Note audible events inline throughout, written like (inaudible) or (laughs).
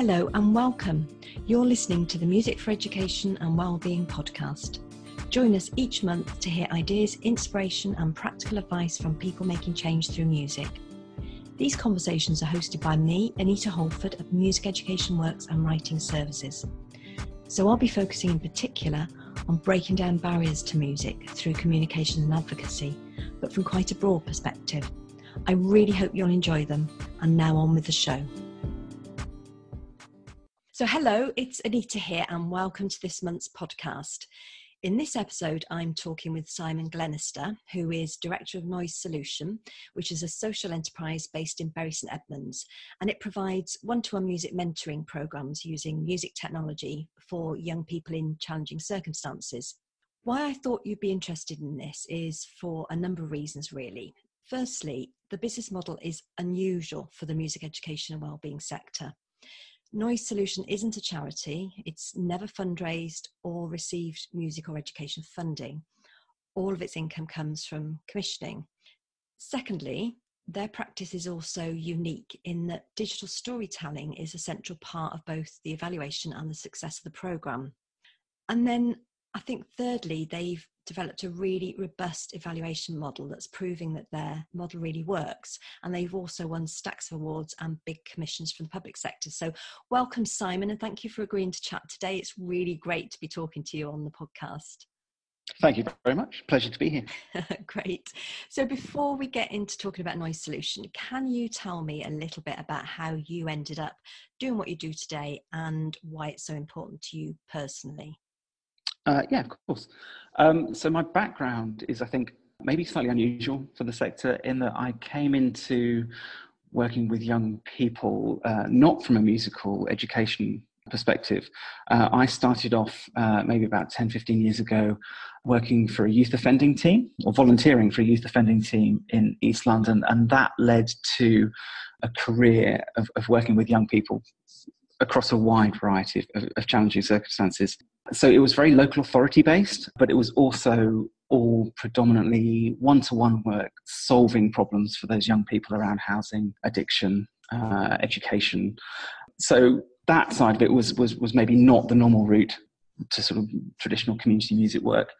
Hello and welcome. You're listening to the Music for Education and Wellbeing podcast. Join us each month to hear ideas, inspiration, and practical advice from people making change through music. These conversations are hosted by me, Anita Holford of Music Education Works and Writing Services. So I'll be focusing in particular on breaking down barriers to music through communication and advocacy, but from quite a broad perspective. I really hope you'll enjoy them. And now on with the show. So, hello, it's Anita here, and welcome to this month's podcast. In this episode, I'm talking with Simon Glenister, who is Director of Noise Solution, which is a social enterprise based in Bury St Edmunds, and it provides one to one music mentoring programs using music technology for young people in challenging circumstances. Why I thought you'd be interested in this is for a number of reasons, really. Firstly, the business model is unusual for the music education and wellbeing sector. Noise Solution isn't a charity, it's never fundraised or received music or education funding. All of its income comes from commissioning. Secondly, their practice is also unique in that digital storytelling is a central part of both the evaluation and the success of the programme. And then I think, thirdly, they've developed a really robust evaluation model that's proving that their model really works. And they've also won stacks of awards and big commissions from the public sector. So, welcome, Simon, and thank you for agreeing to chat today. It's really great to be talking to you on the podcast. Thank you very much. Pleasure to be here. (laughs) Great. So, before we get into talking about Noise Solution, can you tell me a little bit about how you ended up doing what you do today and why it's so important to you personally? Uh, yeah, of course. Um, so my background is, I think, maybe slightly unusual for the sector in that I came into working with young people uh, not from a musical education perspective. Uh, I started off uh, maybe about 10, 15 years ago working for a youth offending team or volunteering for a youth offending team in East London, and that led to a career of, of working with young people across a wide variety of, of, challenging circumstances. So it was very local authority based, but it was also all predominantly one to one work, solving problems for those young people around housing, addiction, uh, education. So that side of it was, was, was maybe not the normal route to sort of traditional community music work.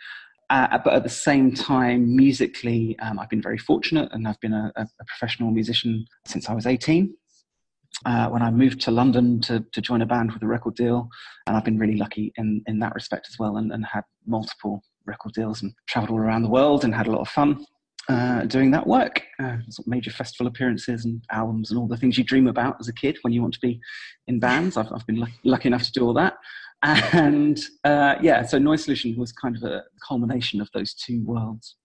Uh, but at the same time, musically, um, I've been very fortunate and I've been a, a, professional musician since I was 18 uh, when I moved to London to, to join a band with a record deal. And I've been really lucky in, in that respect as well and, and had multiple record deals and traveled all around the world and had a lot of fun uh, doing that work. Uh, major festival appearances and albums and all the things you dream about as a kid when you want to be in bands. I've, I've been lucky, lucky enough to do all that. And uh, yeah, so Noise Solution was kind of a culmination of those two worlds.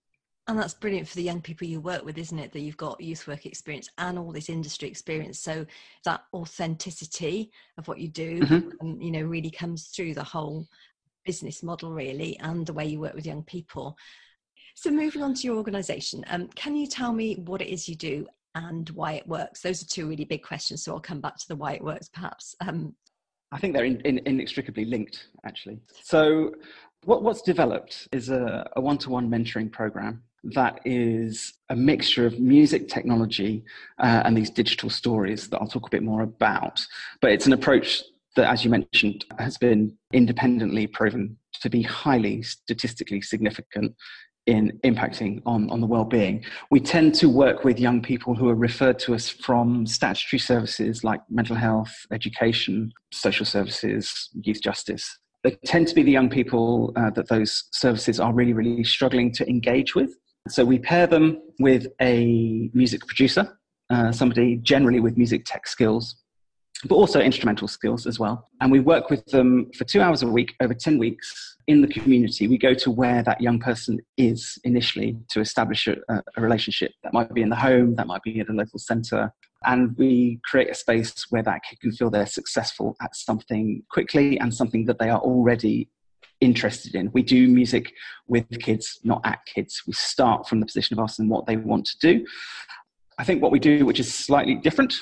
And that's brilliant for the young people you work with, isn't it? That you've got youth work experience and all this industry experience. So that authenticity of what you do, mm-hmm. um, you know, really comes through the whole business model, really, and the way you work with young people. So moving on to your organisation, um, can you tell me what it is you do and why it works? Those are two really big questions. So I'll come back to the why it works, perhaps. Um, I think they're in, in, inextricably linked, actually. So what, what's developed is a, a one-to-one mentoring program that is a mixture of music technology uh, and these digital stories that I'll talk a bit more about. But it's an approach that, as you mentioned, has been independently proven to be highly statistically significant in impacting on, on the well-being. We tend to work with young people who are referred to us from statutory services like mental health, education, social services, youth justice. They tend to be the young people uh, that those services are really, really struggling to engage with. So we pair them with a music producer, uh, somebody generally with music tech skills, but also instrumental skills as well. And we work with them for two hours a week over 10 weeks in the community. We go to where that young person is initially to establish a, a relationship. That might be in the home, that might be at a local centre. And we create a space where that kid can feel they're successful at something quickly and something that they are already interested in. We do music with kids, not at kids. We start from the position of asking what they want to do. I think what we do, which is slightly different,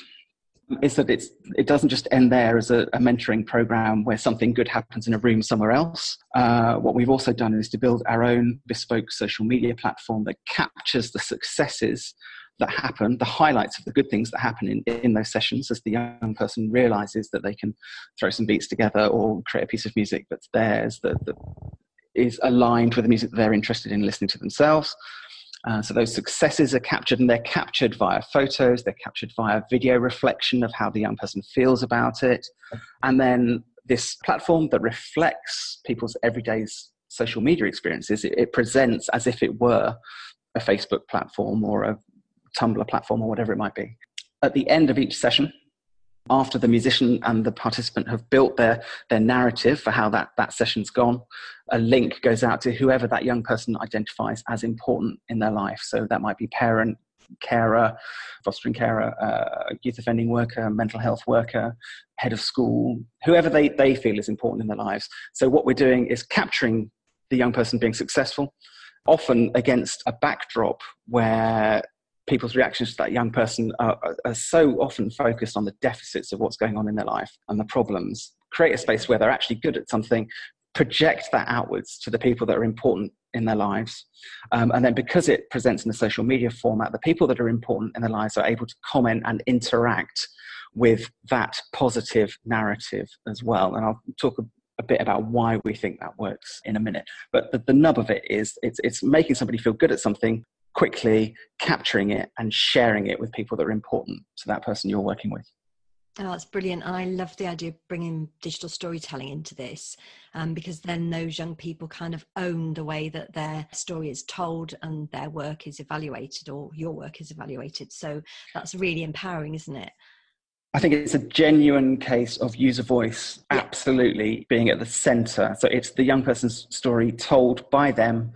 is that it's, it doesn't just end there as a, a mentoring program where something good happens in a room somewhere else. Uh, what we've also done is to build our own bespoke social media platform that captures the successes that happen, the highlights of the good things that happen in, in those sessions as the young person realizes that they can throw some beats together or create a piece of music that's theirs, that, that is aligned with the music that they're interested in listening to themselves. Uh, so those successes are captured and they're captured via photos, they're captured via video reflection of how the young person feels about it. And then this platform that reflects people's everyday social media experiences, it, it presents as if it were a Facebook platform or a Tumblr platform or whatever it might be. At the end of each session, after the musician and the participant have built their, their narrative for how that, that session's gone, a link goes out to whoever that young person identifies as important in their life. So that might be parent, carer, fostering carer, uh, youth offending worker, mental health worker, head of school, whoever they, they feel is important in their lives. So what we're doing is capturing the young person being successful, often against a backdrop where people's reactions to that young person are, are, so often focused on the deficits of what's going on in their life and the problems. Create a space where they're actually good at something, project that outwards to the people that are important in their lives. Um, and then because it presents in a social media format, the people that are important in their lives are able to comment and interact with that positive narrative as well. And I'll talk a, a bit about why we think that works in a minute. But the, the nub of it is it's, it's making somebody feel good at something quickly capturing it and sharing it with people that are important to that person you're working with. Oh, that's brilliant. And I love the idea of bringing digital storytelling into this um, because then those young people kind of own the way that their story is told and their work is evaluated or your work is evaluated. So that's really empowering, isn't it? I think it's a genuine case of user voice absolutely being at the center. So it's the young person's story told by them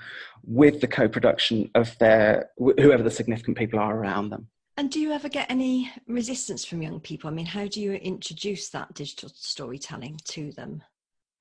with the co-production of their whoever the significant people are around them. And do you ever get any resistance from young people? I mean, how do you introduce that digital storytelling to them?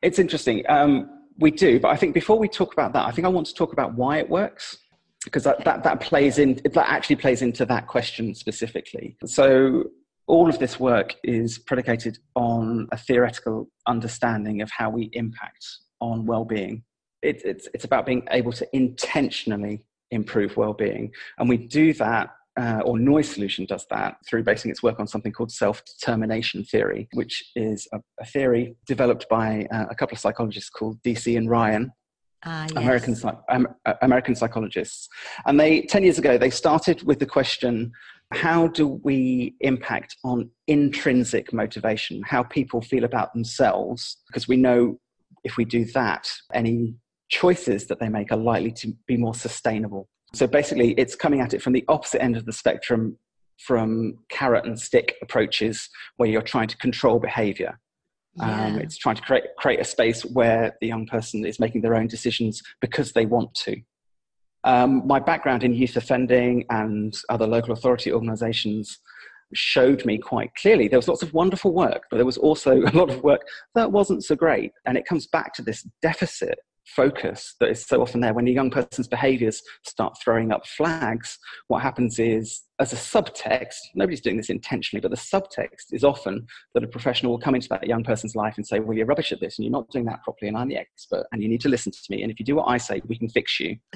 It's interesting. Um, we do, but I think before we talk about that, I think I want to talk about why it works because that, that, that plays in that actually plays into that question specifically. So all of this work is predicated on a theoretical understanding of how we impact on well-being it, it's, it's about being able to intentionally improve well-being and we do that uh, or noise solution does that through basing its work on something called self-determination theory which is a, a theory developed by uh, a couple of psychologists called Deci and ryan uh, yes. American, um, American psychologists. And they, 10 years ago, they started with the question how do we impact on intrinsic motivation, how people feel about themselves? Because we know if we do that, any choices that they make are likely to be more sustainable. So basically, it's coming at it from the opposite end of the spectrum from carrot and stick approaches where you're trying to control behavior. Um, yeah. Um, it's trying to create, create a space where the young person is making their own decisions because they want to. Um, my background in youth offending and other local authority organizations showed me quite clearly there was lots of wonderful work, but there was also (laughs) a lot of work that wasn't so great. And it comes back to this deficit focus that is so often there. When a young person's behaviors start throwing up flags, what happens is, as a subtext, nobody's doing this intentionally, but the subtext is often that a professional will come into that young person's life and say, Well, you're rubbish at this and you're not doing that properly, and I'm the expert, and you need to listen to me. And if you do what I say, we can fix you. (laughs)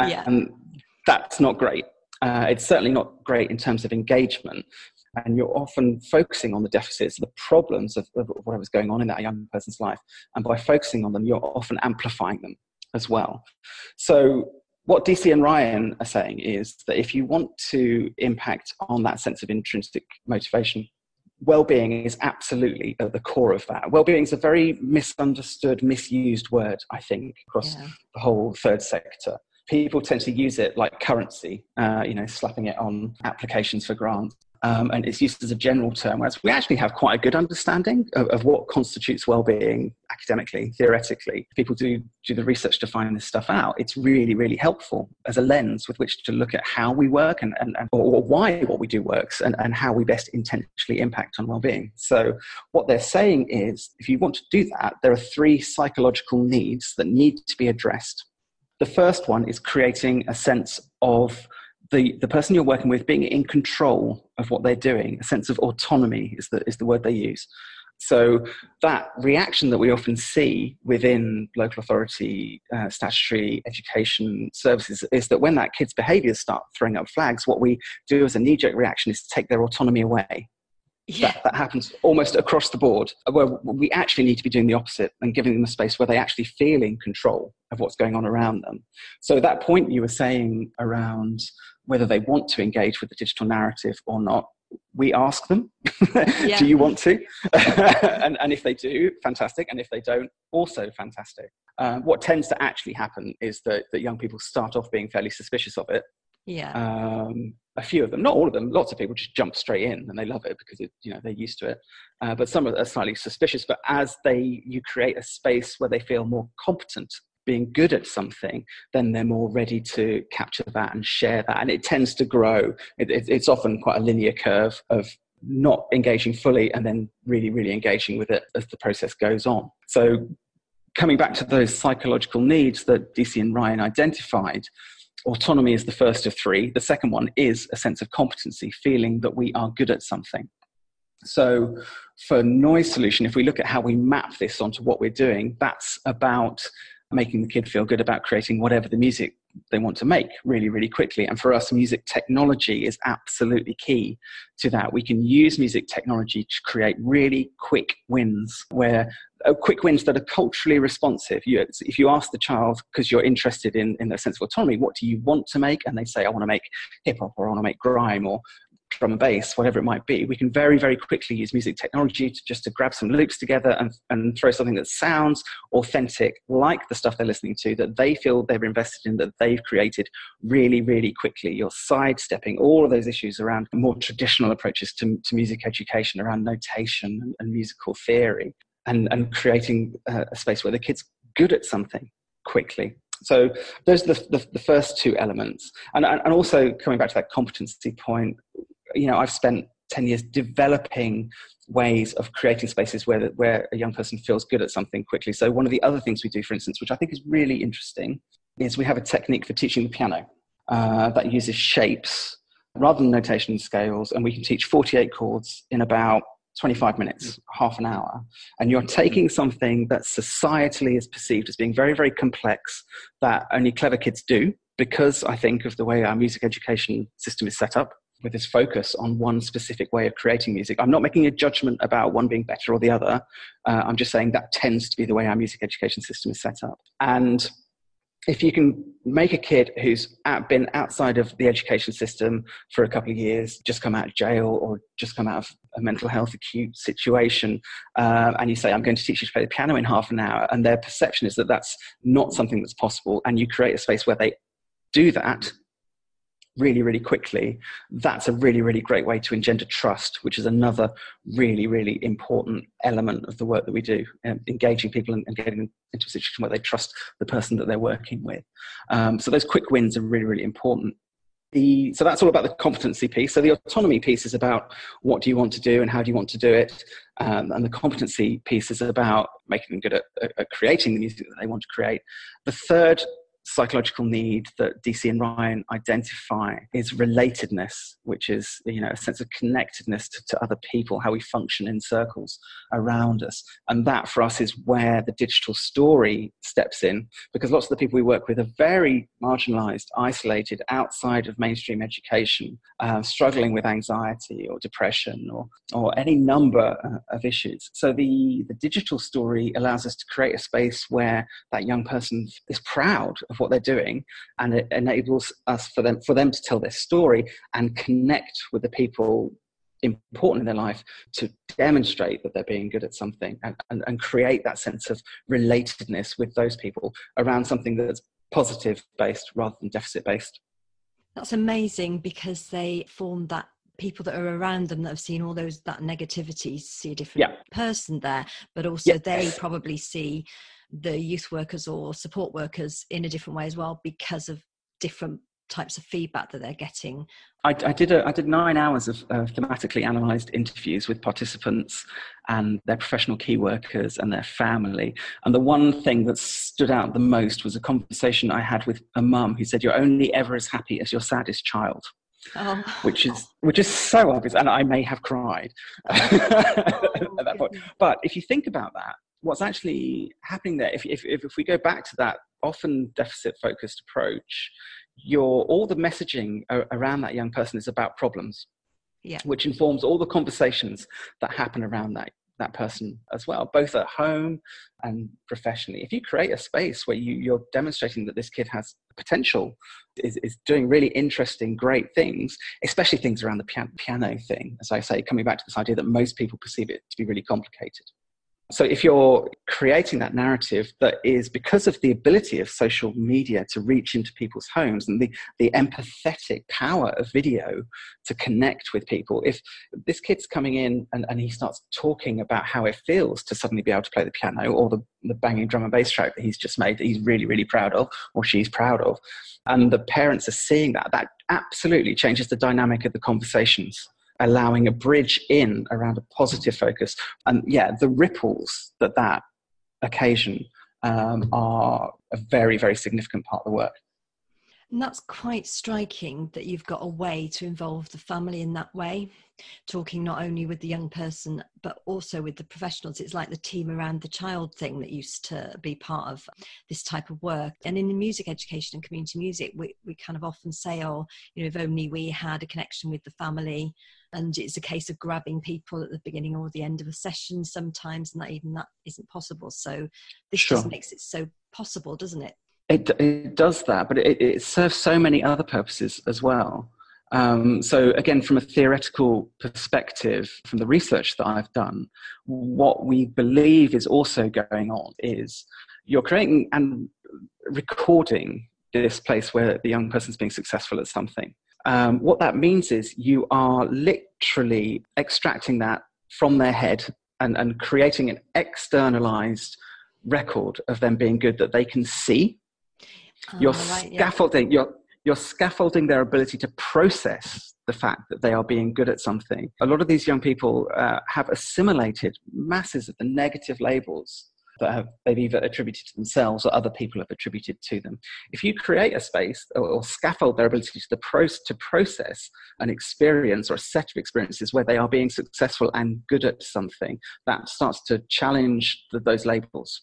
yeah. And that's not great. Uh, it's certainly not great in terms of engagement and you're often focusing on the deficits, the problems of, of whatever's going on in that young person's life. And by focusing on them, you're often amplifying them as well. So, what Deci and Ryan are saying is that if you want to impact on that sense of intrinsic motivation, well-being is absolutely at the core of that. Well-being is a very misunderstood, misused word, I think, across yeah. the whole third sector people tend to use it like currency, uh, you know, slapping it on applications for grants um, and it's used as a general term, whereas we actually have quite a good understanding of, of, what constitutes well-being academically, theoretically. People do do the research to find this stuff out. It's really, really helpful as a lens with which to look at how we work and, and, and or, why what we do works and, and how we best intentionally impact on well-being. So what they're saying is, if you want to do that, there are three psychological needs that need to be addressed. The first one is creating a sense of the, the person you're working with being in control of what they're doing, a sense of autonomy is the, is the word they use. So that reaction that we often see within local authority uh, statutory education services is that when that kid's behaviours start throwing up flags, what we do as a knee-jerk reaction is take their autonomy away. Yeah. That, that, happens almost across the board, where we actually need to be doing the opposite and giving them a space where they actually feel in control of what's going on around them. So that point you were saying around whether they want to engage with the digital narrative or not, we ask them, (laughs) do you want to? (laughs) and, and, if they do, fantastic. And if they don't, also fantastic. Um, what tends to actually happen is that, that young people start off being fairly suspicious of it. Yeah. Um, a few of them, not all of them, lots of people just jump straight in and they love it because it, you know they're used to it. Uh, but some are slightly suspicious. But as they, you create a space where they feel more competent being good at something, then they're more ready to capture that and share that. And it tends to grow. It, it, it's often quite a linear curve of not engaging fully and then really, really engaging with it as the process goes on. So, coming back to those psychological needs that Deci and Ryan identified, autonomy is the first of three. The second one is a sense of competency, feeling that we are good at something. So, for noise solution, if we look at how we map this onto what we're doing, that's about making the kid feel good about creating whatever the music they want to make really, really quickly. And for us, music technology is absolutely key to that. We can use music technology to create really quick wins where uh, quick wins that are culturally responsive. You, if you ask the child, because you're interested in, in their sense of autonomy, what do you want to make? And they say, I want to make hip hop or I want to make grime or drum and bass, whatever it might be, we can very, very quickly use music technology to just to grab some loops together and, and throw something that sounds authentic, like the stuff they're listening to, that they feel they're invested in, that they've created really, really quickly. You're sidestepping all of those issues around more traditional approaches to, to music education, around notation and, musical theory, and, and creating a, a space where the kid's good at something quickly. So those are the, the, the, first two elements. And, and also coming back to that competency point, you know, I've spent 10 years developing ways of creating spaces where, where a young person feels good at something quickly. So, one of the other things we do, for instance, which I think is really interesting, is we have a technique for teaching the piano uh, that uses shapes rather than notation and scales, and we can teach 48 chords in about 25 minutes, half an hour, and you're taking something that societally is perceived as being very, very complex that only clever kids do, because I think of the way our music education system is set up with this focus on one specific way of creating music. I'm not making a judgment about one being better or the other. Uh, I'm just saying that tends to be the way our music education system is set up. And if you can make a kid who's been outside of the education system for a couple of years, just come out of jail or just come out of a mental health acute situation, uh, and you say, I'm going to teach you to play the piano in half an hour, and their perception is that that's not something that's possible, and you create a space where they do that really, really quickly, that's a really, really great way to engender trust, which is another really, really important element of the work that we do, um, engaging people and, and, getting into a situation where they trust the person that they're working with. Um, so those quick wins are really, really important. The, so that's all about the competency piece. So the autonomy piece is about what do you want to do and how do you want to do it, um, and the competency piece is about making them good at, at creating the music that they want to create. The third psychological need that Deci and Ryan identify is relatedness, which is you know a sense of connectedness to, to, other people, how we function in circles around us, and that for us is where the digital story steps in, because lots of the people we work with are very marginalised, isolated, outside of mainstream education, uh, struggling with anxiety or depression or or any number uh, of issues. So the the digital story allows us to create a space where that young person is proud of what they're doing and it enables us for them for them to tell their story and connect with the people important in their life to demonstrate that they're being good at something and, and, and create that sense of relatedness with those people around something that's positive based rather than deficit based. That's amazing because they form that people that are around them that have seen all those that negativity see a different yeah. person there but also yes. they probably see the youth workers or support workers in a different way as well because of different types of feedback that they're getting. I, I did a, I did nine hours of uh, thematically analysed interviews with participants and their professional key workers and their family. And the one thing that stood out the most was a conversation I had with a mum who said, "You're only ever as happy as your saddest child." Oh. which is which is so obvious, and I may have cried oh, (laughs) at that point. But if you think about that, what's actually happening there, if if if we go back to that often deficit focused approach, your all the messaging around that young person is about problems. Yeah. Which informs all the conversations that happen around that that person as well, both at home and professionally. If you create a space where you, you're demonstrating that this kid has potential, is, is doing really interesting, great things, especially things around the piano, piano thing, as I say, coming back to this idea that most people perceive it to be really complicated. So if you're creating that narrative that is because of the ability of social media to reach into people's homes and the, the empathetic power of video to connect with people, if this kid's coming in and, and he starts talking about how it feels to suddenly be able to play the piano or the, the banging drum and bass track that he's just made that he's really, really proud of or she's proud of, and the parents are seeing that, that absolutely changes the dynamic of the conversations allowing a bridge in around a positive focus. And yeah, the ripples that that occasion um, are a very, very significant part of the work. And that's quite striking that you've got a way to involve the family in that way, talking not only with the young person, but also with the professionals. It's like the team around the child thing that used to be part of this type of work. And in the music education and community music, we, we kind of often say, oh, you know, if only we had a connection with the family. And it's a case of grabbing people at the beginning or the end of a session sometimes, and that even that isn't possible. So this sure. just makes it so possible, doesn't it? It, it does that, but it, it serves so many other purposes as well. Um, so, again, from a theoretical perspective, from the research that I've done, what we believe is also going on is you're creating and recording this place where the young person's being successful at something. Um, what that means is you are literally extracting that from their head and, and creating an externalized record of them being good that they can see you're oh, right, scaffolding, yeah. you're, you're scaffolding their ability to process the fact that they are being good at something. A lot of these young people uh, have assimilated masses of the negative labels that have, they've either attributed to themselves or other people have attributed to them. If you create a space or, or scaffold their ability to, the pro- to process an experience or a set of experiences where they are being successful and good at something, that starts to challenge the, those labels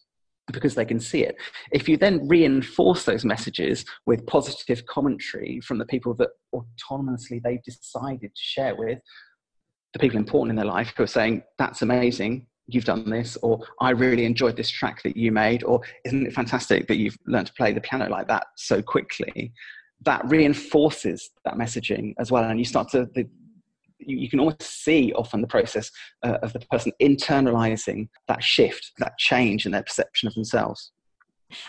because they can see it. If you then reinforce those messages with positive commentary from the people that autonomously they've decided to share with, the people important in their life who are saying, That's amazing, you've done this, or I really enjoyed this track that you made, or isn't it fantastic that you've learned to play the piano like that so quickly? That reinforces that messaging as well. And you start to, the, you, can almost see often the process uh, of the person internalizing that shift, that change in their perception of themselves.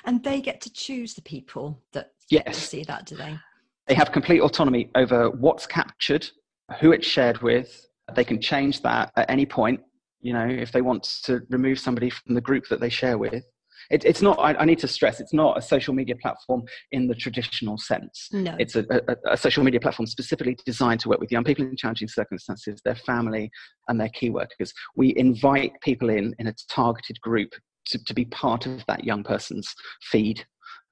And they get to choose the people that yes. see that, do they? They have complete autonomy over what's captured, who it's shared with. They can change that at any point. You know, if they want to remove somebody from the group that they share with, it, it's not, I, I, need to stress, it's not a social media platform in the traditional sense. No. It's a, a, a, social media platform specifically designed to work with young people in challenging circumstances, their family, and their key workers. We invite people in in a targeted group to, to be part of that young person's feed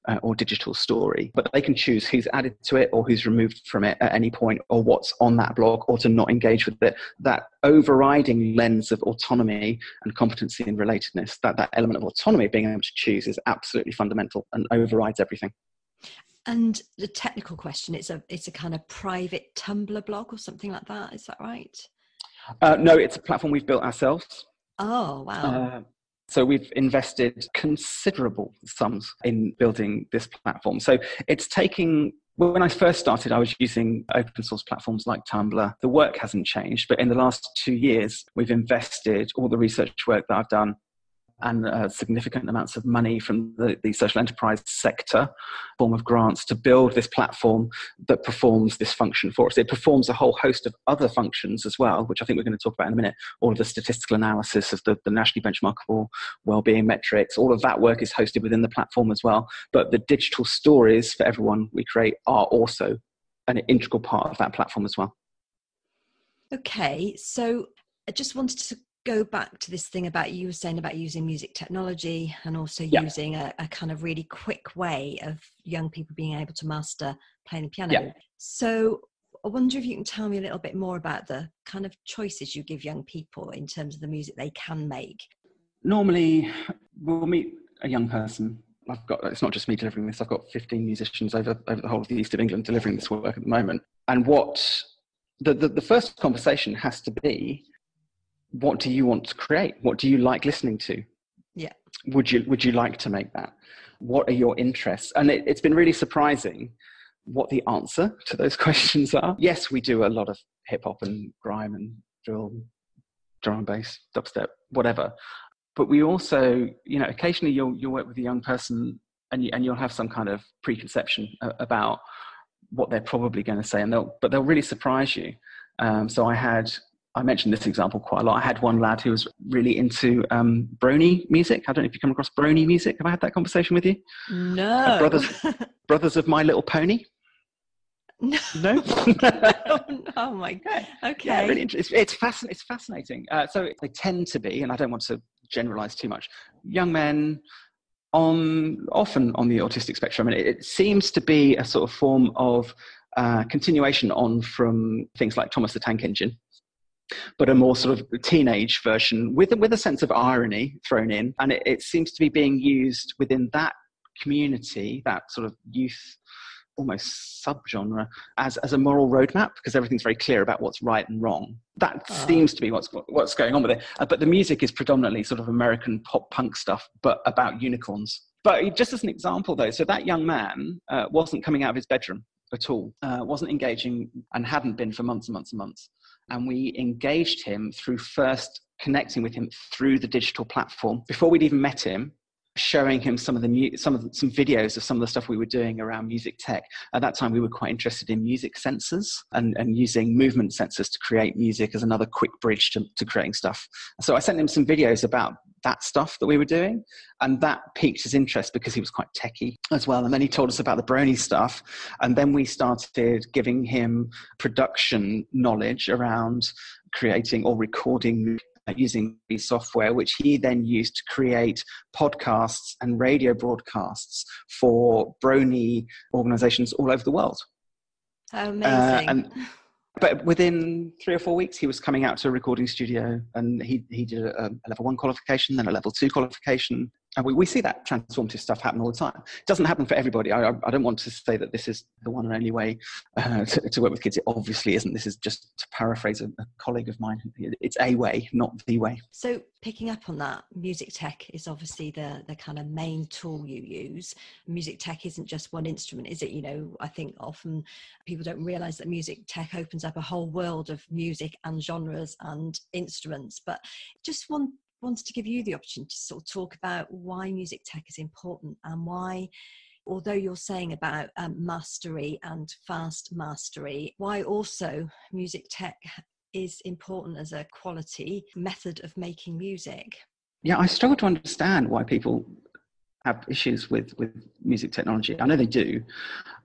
uh, or digital story, but they can choose who's added to it or who's removed from it at any point or what's on that blog or to not engage with it. That overriding lens of autonomy and competency and relatedness, that, that element of autonomy, being able to choose, is absolutely fundamental and overrides everything. And the technical question, it's a it's a kind of private Tumblr blog or something like that. Is that right? Uh, no, it's a platform we've built ourselves. Oh wow! Uh, so we've invested considerable sums in building this platform. So it's taking when I first started, I was using open source platforms like Tumblr. The work hasn't changed, but in the last two years, we've invested all the research work that I've done and uh, significant amounts of money from the, the social enterprise sector, form of grants, to build this platform that performs this function for us. It performs a whole host of other functions as well, which I think we're going to talk about in a minute. All of the statistical analysis of the, the nationally benchmarkable well-being metrics, all of that work is hosted within the platform as well. But the digital stories for everyone we create are also an integral part of that platform as well. Okay, so I just wanted to go back to this thing about you were saying about using music technology and also using a, a, kind of really quick way of young people being able to master playing the piano. So, I wonder if you can tell me a little bit more about the kind of choices you give young people in terms of the music they can make. Normally, we'll meet a young person. I've got it's not just me delivering this. I've got 15 musicians over over the whole of the east of England delivering this work at the moment. And what the, the, the first conversation has to be, what do you want to create? What do you like listening to? Yeah. Would you would you like to make that? What are your interests? And it, it's been really surprising what the answer to those (laughs) questions are. Yes, we do a lot of hip hop and grime and drill, drum and bass, dubstep, whatever. But we also, you know, occasionally you'll you'll work with a young person and you, and you'll have some kind of preconception about what they're probably going to say, and they'll but they'll really surprise you. Um, so I had I mentioned this example quite a lot. I had one lad who was really into um, brony music. I don't know if you come across brony music. Have I had that conversation with you? No. Uh, brothers, (laughs) brothers of My Little Pony. No. No. (laughs) oh my god. Okay. Yeah, really interesting. It's, it's, fascin- it's fascinating. Uh, so they tend to be, and I don't want to generalize too much, young men on often on the autistic spectrum, and it, it seems to be a sort of form of uh, continuation on from things like Thomas the Tank Engine but a more sort of teenage version with with a sense of irony thrown in, and it, it seems to be being used within that community, that sort of youth almost subgenre as, as a moral roadmap because everything's very clear about what's right and wrong. That uh. seems to be what's what's going on with it. Uh, but the music is predominantly sort of American pop punk stuff, but about unicorns. But just as an example, though, so that young man uh, wasn't coming out of his bedroom at all, uh, wasn't engaging, and hadn't been for months and months and months. And we engaged him through first connecting with him through the digital platform. Before we'd even met him showing him some of the mu- some of the, some videos of some of the stuff we were doing around music tech. At that time, we were quite interested in music sensors and, and using movement sensors to create music as another quick bridge to, to creating stuff. So I sent him some videos about that stuff that we were doing, and that piqued his interest because he was quite techy as well. And then he told us about the Brony stuff, and then we started giving him production knowledge around creating or recording using the software, which he then used to create podcasts and radio broadcasts for Brony organizations all over the world. Amazing. Uh, and, but within three or four weeks, he was coming out to a recording studio and he, he did a, a level one qualification, then a level two qualification, and we, we see that transformative stuff happen all the time. It doesn't happen for everybody. I, I don't want to say that this is the one and only way uh, to, to, work with kids. It obviously isn't. This is just to paraphrase a, a, colleague of mine. It's a way, not the way. So picking up on that, music tech is obviously the, the kind of main tool you use. Music tech isn't just one instrument, is it? You know, I think often people don't realize that music tech opens up a whole world of music and genres and instruments. But just one wanted to give you the opportunity to sort of talk about why music tech is important and why although you're saying about um, mastery and fast mastery why also music tech is important as a quality method of making music? Yeah i struggle to understand why people have issues with with music technology. I know they do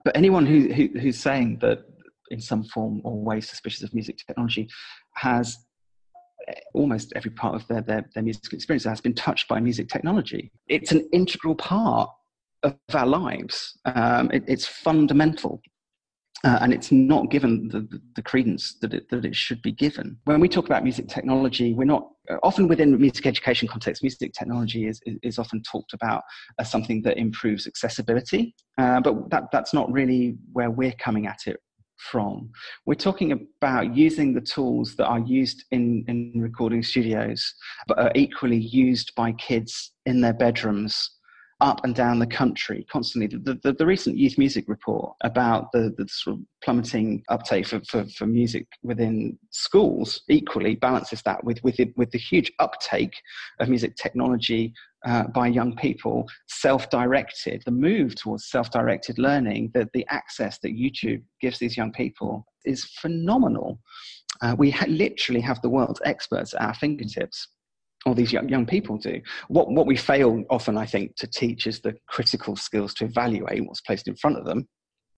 but anyone who, who who's saying that in some form or way suspicious of music technology has almost every part of their, their, their musical experience has been touched by music technology. It's an integral part of our lives. Um, it, it's fundamental. Uh, and it's not given the, the, credence that it, that it should be given. When we talk about music technology, we're not often within music education context. Music technology is, is, is often talked about as something that improves accessibility, uh, but that, that's not really where we're coming at it from. We're talking about using the tools that are used in, in recording studios, but are equally used by kids in their bedrooms up and down the country constantly. The, the, the, recent youth music report about the, the sort of plummeting uptake for, for, for music within schools equally balances that with, with, it, with the huge uptake of music technology uh, by young people, self-directed, the move towards self-directed learning, that the access that YouTube gives these young people is phenomenal. Uh, we ha- literally have the world's experts at our fingertips or these young, young people do. What, what we fail often, I think, to teach is the critical skills to evaluate what's placed in front of them.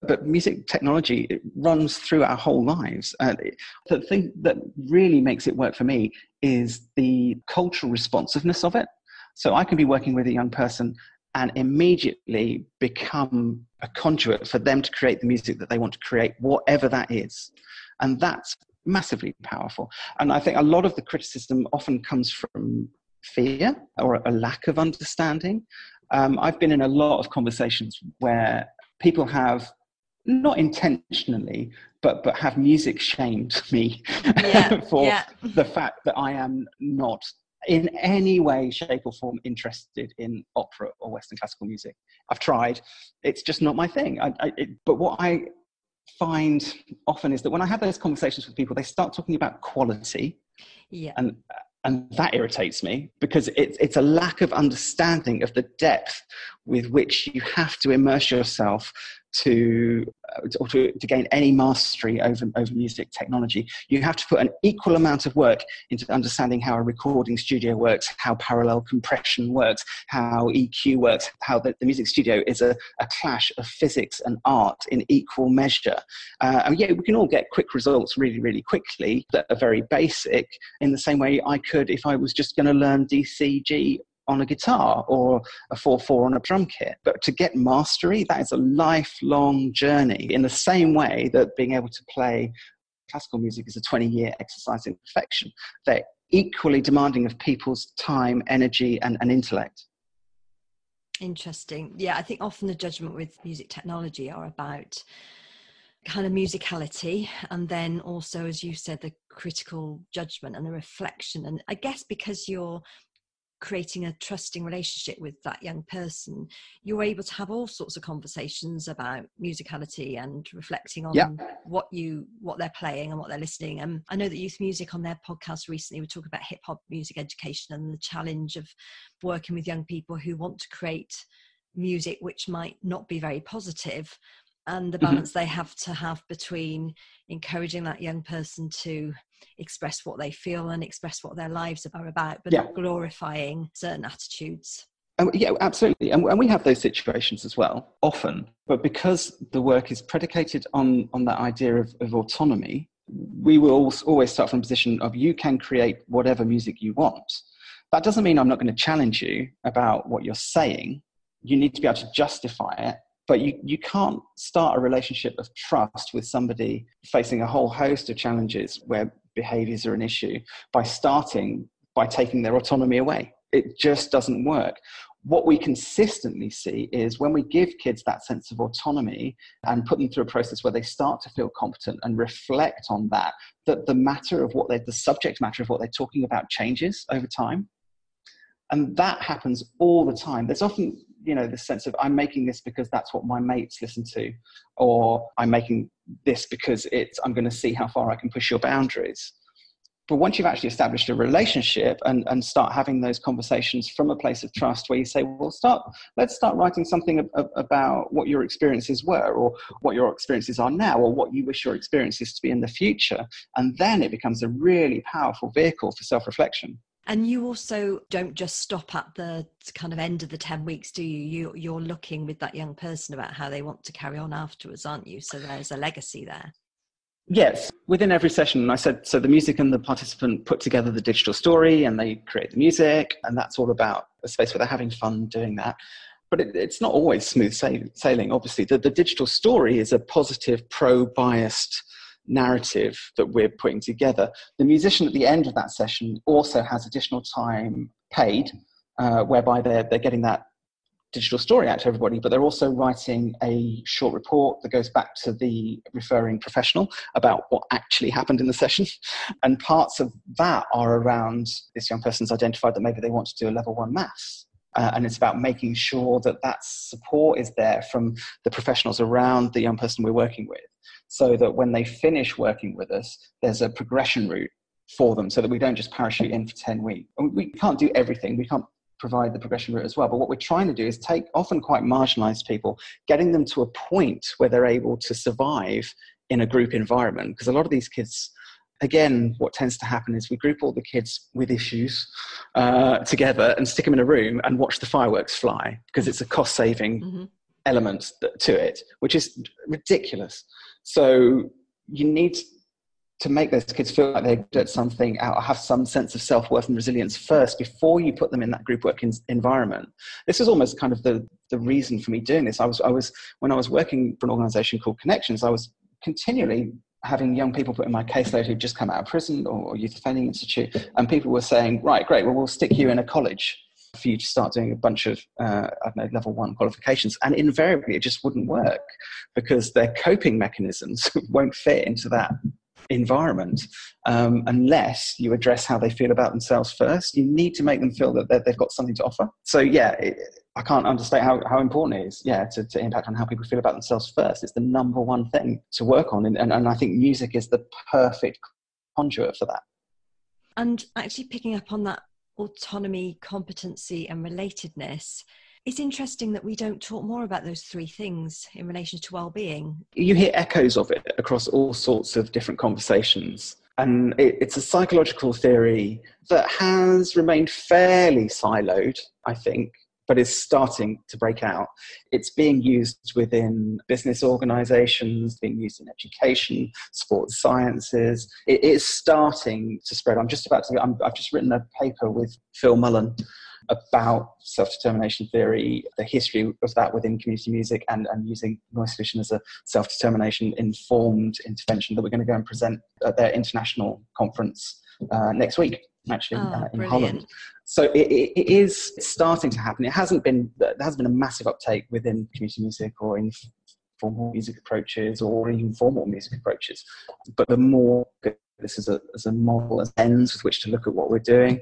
But music technology it runs through our whole lives. Uh, the thing that really makes it work for me is the cultural responsiveness of it. So I can be working with a young person and immediately become a conduit for them to create the music that they want to create, whatever that is. And that's massively powerful. And I think a lot of the criticism often comes from fear or a lack of understanding. Um, I've been in a lot of conversations where people have not intentionally, but but have music shamed (laughs) me yeah, (laughs) for yeah. the fact that I am not in any way, shape, or form interested in opera or Western classical music. I've tried; it's just not my thing. I, I, it, but what I find often is that when I have those conversations with people, they start talking about quality, yeah. and and that irritates me because it's it's a lack of understanding of the depth with which you have to immerse yourself to uh, or to, to gain any mastery over, over music technology you have to put an equal amount of work into understanding how a recording studio works how parallel compression works how eq works how the, the music studio is a, a clash of physics and art in equal measure. Uh, and yeah we can all get quick results really really quickly that are very basic in the same way i could if i was just going to learn dcg on a guitar or a 4-4 on a drum kit. But to get mastery, that is a lifelong journey in the same way that being able to play classical music is a 20-year exercise in perfection. They're equally demanding of people's time, energy, and, and intellect. Interesting. Yeah, I think often the judgment with music technology are about kind of musicality and then also as you said the critical judgment and the reflection and i guess because you're creating a trusting relationship with that young person you're able to have all sorts of conversations about musicality and reflecting on yeah. what you what they're playing and what they're listening and i know that youth music on their podcast recently were talking about hip hop music education and the challenge of working with young people who want to create music which might not be very positive and the mm-hmm. balance mm-hmm. they have to have between encouraging that young person to express what they feel and express what their lives are about, but yeah. not glorifying certain attitudes. Um, yeah, absolutely. And, and, we have those situations as well, often. But because the work is predicated on, on that idea of, of autonomy, we will always start from a position of you can create whatever music you want. That doesn't mean I'm not going to challenge you about what you're saying. You need to be able to justify it but you, you can't start a relationship of trust with somebody facing a whole host of challenges where behaviors are an issue by starting by taking their autonomy away. It just doesn't work. What we consistently see is when we give kids that sense of autonomy and put them through a process where they start to feel competent and reflect on that, that the matter of what they, the subject matter of what they're talking about changes over time. And that happens all the time. There's often you know the sense of i'm making this because that's what my mates listen to or i'm making this because it's i'm going to see how far i can push your boundaries. But once you've actually established a relationship and, and start having those conversations from a place of trust where you say well start let's start writing something ab- about what your experiences were or what your experiences are now or what you wish your experiences to be in the future and then it becomes a really powerful vehicle for self-reflection and you also don't just stop at the kind of end of the 10 weeks, do you? you? You're looking with that young person about how they want to carry on afterwards, aren't you? So there's a legacy there. Yes, within every session, I said so the music and the participant put together the digital story and they create the music, and that's all about a space where they're having fun doing that. But it, it's not always smooth sailing, obviously. The, the digital story is a positive, pro biased narrative that we're putting together. The musician at the end of that session also has additional time paid, uh, whereby they're, they're getting that digital story out to everybody, but they're also writing a short report that goes back to the referring professional about what actually happened in the session. (laughs) And parts of that are around this young person's identified that maybe they want to do a level one maths. Uh, and it's about making sure that that support is there from the professionals around the young person we're working with so that when they finish working with us, there's a progression route for them so that we don't just parachute in for 10 weeks. We can't do everything. We can't provide the progression route as well. But what we're trying to do is take often quite marginalized people, getting them to a point where they're able to survive in a group environment. Because a lot of these kids, again, what tends to happen is we group all the kids with issues uh, together and stick them in a room and watch the fireworks fly because it's a cost saving mm-hmm. element to it, which is ridiculous. So you need to make those kids feel like they're at something, out, have some sense of self worth and resilience first before you put them in that group work in, environment. This is almost kind of the, the reason for me doing this. I was, I was, when I was working for an organization called Connections, I was continually having young people put in my caseload who'd just come out of prison or youth offending institute, and people were saying, right, great, well, we'll stick you in a college for you to start doing a bunch of, uh, I don't know, level one qualifications. And invariably, it just wouldn't work because their coping mechanisms (laughs) won't fit into that environment um, unless you address how they feel about themselves first. You need to make them feel that they've got something to offer. So, yeah, it, I can't understate how, how important it is, yeah, to, to impact on how people feel about themselves first. It's the number one thing to work on. And, and, and I think music is the perfect conduit for that. And actually picking up on that autonomy, competency, and relatedness, it's interesting that we don't talk more about those three things in relation to well-being. You hear echoes of it across all sorts of different conversations. And it, it's a psychological theory that has remained fairly siloed, I think, but is starting to break out. It's being used within business organizations, being used in education, sports sciences. It is starting to spread. I'm just about to, i have just written a paper with Phil Mullen about self-determination theory, the history of that within community music, and, and using noise solution as a self-determination informed intervention that we're going to go and present at their international conference uh, next week actually oh, uh, in brilliant. Holland. So it, it, it is starting to happen. It hasn't been there has been a massive uptake within community music or in formal music approaches or even formal music approaches. But the more this is a, as a model, as ends with which to look at what we're doing,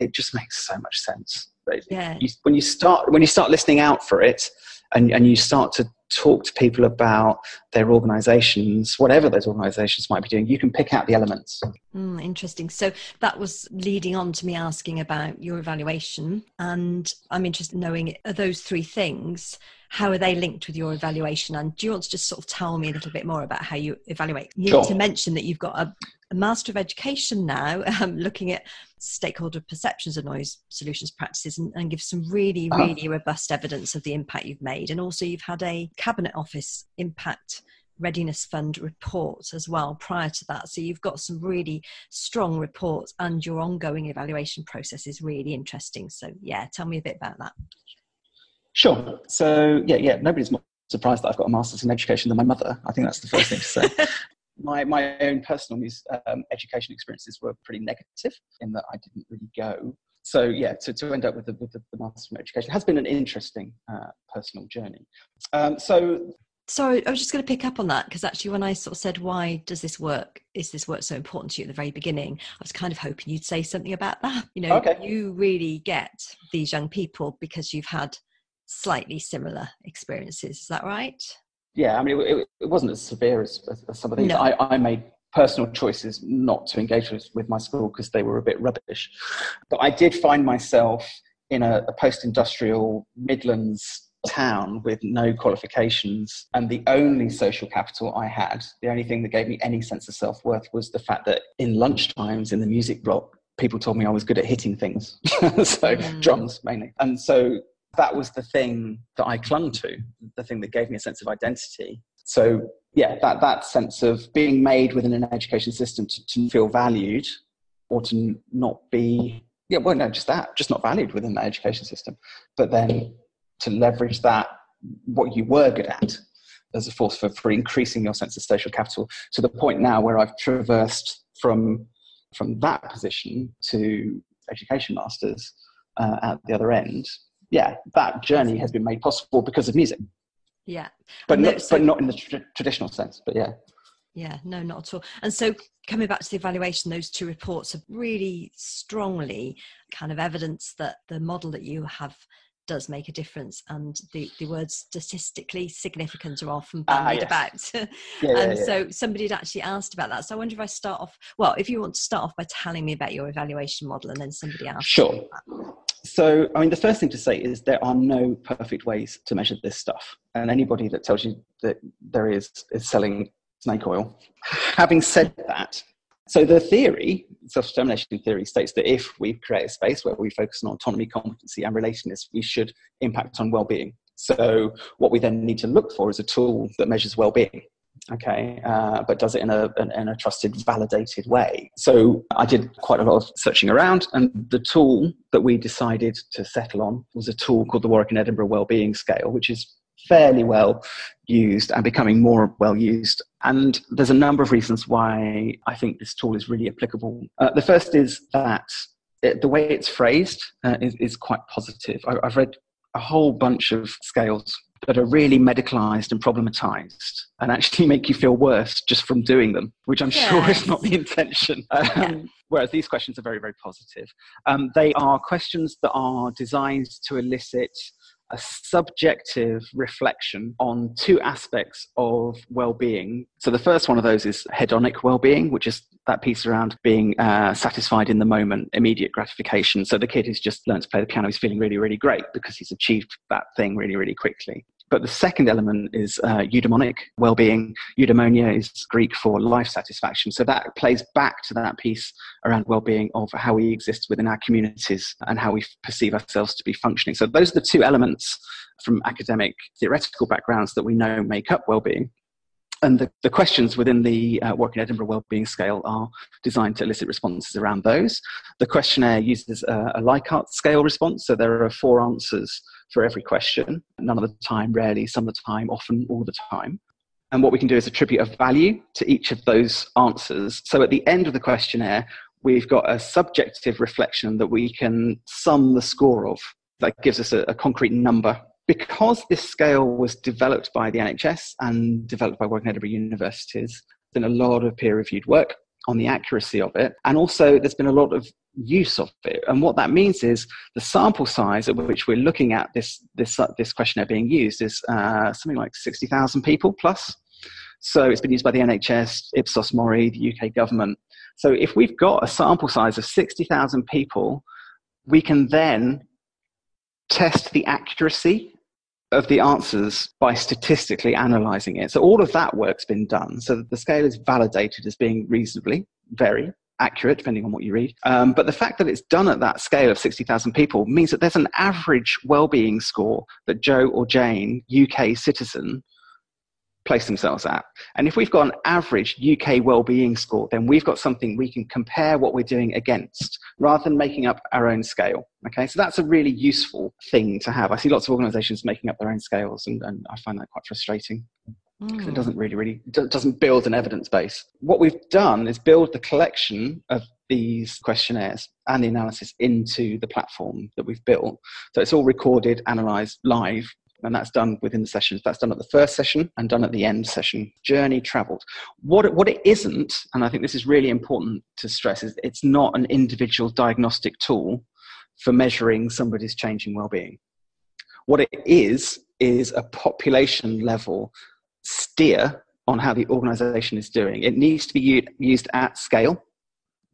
it just makes so much sense. Yeah. You, when you start when you start listening out for it, and, and you start to talk to people about their organizations, whatever those organizations might be doing, you can pick out the elements. Mm, interesting. So that was leading on to me asking about your evaluation. And I'm interested in knowing are those three things, how are they linked with your evaluation? And do you want to just sort of tell me a little bit more about how you evaluate? You sure. need to mention that you've got a a Master of Education now, (laughs) um, looking at stakeholder perceptions of noise solutions practices and, and give some really, uh-huh. really robust evidence of the impact you've made. And also, you've had a Cabinet Office Impact Readiness Fund report as well prior to that. So you've got some really strong reports, and your ongoing evaluation process is really interesting. So, yeah, tell me a bit about that. Sure. So, yeah, yeah, nobody's more surprised that I've got a master's in education than my mother. I think that's the first thing to say. (laughs) my, my own personal um, education experiences were pretty negative in that I didn't really go. So yeah, to, to end up with the, with the, the Master's in Education has been an interesting uh, personal journey. Um, so Sorry, I was just going to pick up on that because actually, when I sort of said, "Why does this work? Is this work so important to you?" at the very beginning, I was kind of hoping you'd say something about that. You know, okay. you really get these young people because you've had slightly similar experiences. Is that right? Yeah, I mean, it, it wasn't as severe as, as some of these. No. I, I made personal choices not to engage with, with my school because they were a bit rubbish. But I did find myself in a, a post industrial Midlands town with no qualifications. And the only social capital I had, the only thing that gave me any sense of self worth was the fact that in lunchtimes in the music block, people told me I was good at hitting things. (laughs) so mm. drums mainly. And so that was the thing that I clung to, the thing that gave me a sense of identity. So yeah, that, that sense of being made within an education system to, to feel valued or to not be, yeah, well, no, just that, just not valued within that education system. But then to leverage that, what you were good at, as a force for, for increasing your sense of social capital to the point now where I've traversed from, from that position to education masters uh, at the other end yeah, that journey has been made possible because of music. Yeah, but not, so, but not in the tra- traditional sense. But yeah, yeah, no, not at all. And so, coming back to the evaluation, those two reports have really strongly kind of evidence that the model that you have does make a difference and the, the words statistically significant are often ah, bandied yes. about (laughs) yeah, and yeah, yeah. so somebody had actually asked about that so i wonder if i start off well if you want to start off by telling me about your evaluation model and then somebody else sure so, I mean, the first thing to say is there are no perfect ways to measure this stuff. And anybody that tells you that there is is selling snake oil. (laughs) Having said that, so the theory, self-determination theory, states that if we create a space where we focus on autonomy, competency, and relatedness, we should impact on well-being. So what we then need to look for is a tool that measures well-being. okay, uh, but does it in a, in a trusted, validated way. So I did quite a lot of searching around, and the tool that we decided to settle on was a tool called the Warwick and Edinburgh Wellbeing Scale, which is fairly well used and becoming more well used. And there's a number of reasons why I think this tool is really applicable. Uh, the first is that it, the way it's phrased uh, is, is, quite positive. I, I've read a whole bunch of scales that are really medicalized and problematized and actually (laughs) make you feel worse just from doing them, which I'm yes. sure is not the intention. Um, yeah. Whereas these questions are very, very positive. Um, they are questions that are designed to elicit a subjective reflection on two aspects of well-being. So the first one of those is hedonic well-being, which is that piece around being uh, satisfied in the moment, immediate gratification. So the kid who's just learned to play the piano is feeling really, really great because he's achieved that thing really, really quickly. But the second element is uh, eudaimonic well-being. Eudaimonia is Greek for life satisfaction. So that plays back to that piece around well-being of how we exist within our communities and how we perceive ourselves to be functioning. So those are the two elements from academic theoretical backgrounds that we know make up well-being and the, the, questions within the uh, and Edinburgh Wellbeing Scale are designed to elicit responses around those. The questionnaire uses a, a Likert scale response, so there are four answers for every question, none of the time, rarely, some of the time, often, all the time. And what we can do is attribute a value to each of those answers. So at the end of the questionnaire, we've got a subjective reflection that we can sum the score of. That gives us a, a concrete number because this scale was developed by the NHS and developed by and Edinburgh universities, there's been a lot of peer reviewed work on the accuracy of it. And also, there's been a lot of use of it. And what that means is the sample size at which we're looking at this, this, uh, this questionnaire being used is uh, something like 60,000 people plus. So it's been used by the NHS, Ipsos Mori, the UK government. So if we've got a sample size of 60,000 people, we can then test the accuracy of the answers by statistically analyzing it. So all of that work's been done. So the scale is validated as being reasonably, very accurate, depending on what you read. Um, but the fact that it's done at that scale of 60,000 people means that there's an average well-being score that Joe or Jane, UK citizen, place themselves at. And if we've got an average UK well-being score, then we've got something we can compare what we're doing against rather than making up our own scale. Okay, so that's a really useful thing to have. I see lots of organizations making up their own scales and, and I find that quite frustrating. Mm. It doesn't really, really doesn't build an evidence base. What we've done is build the collection of these questionnaires and the analysis into the platform that we've built. So it's all recorded, analyzed live and that's done within the sessions. That's done at the first session and done at the end session. Journey traveled. What it, what it isn't, and I think this is really important to stress, is it's not an individual diagnostic tool for measuring somebody's changing well-being. What it is is a population level steer on how the organization is doing. It needs to be used at scale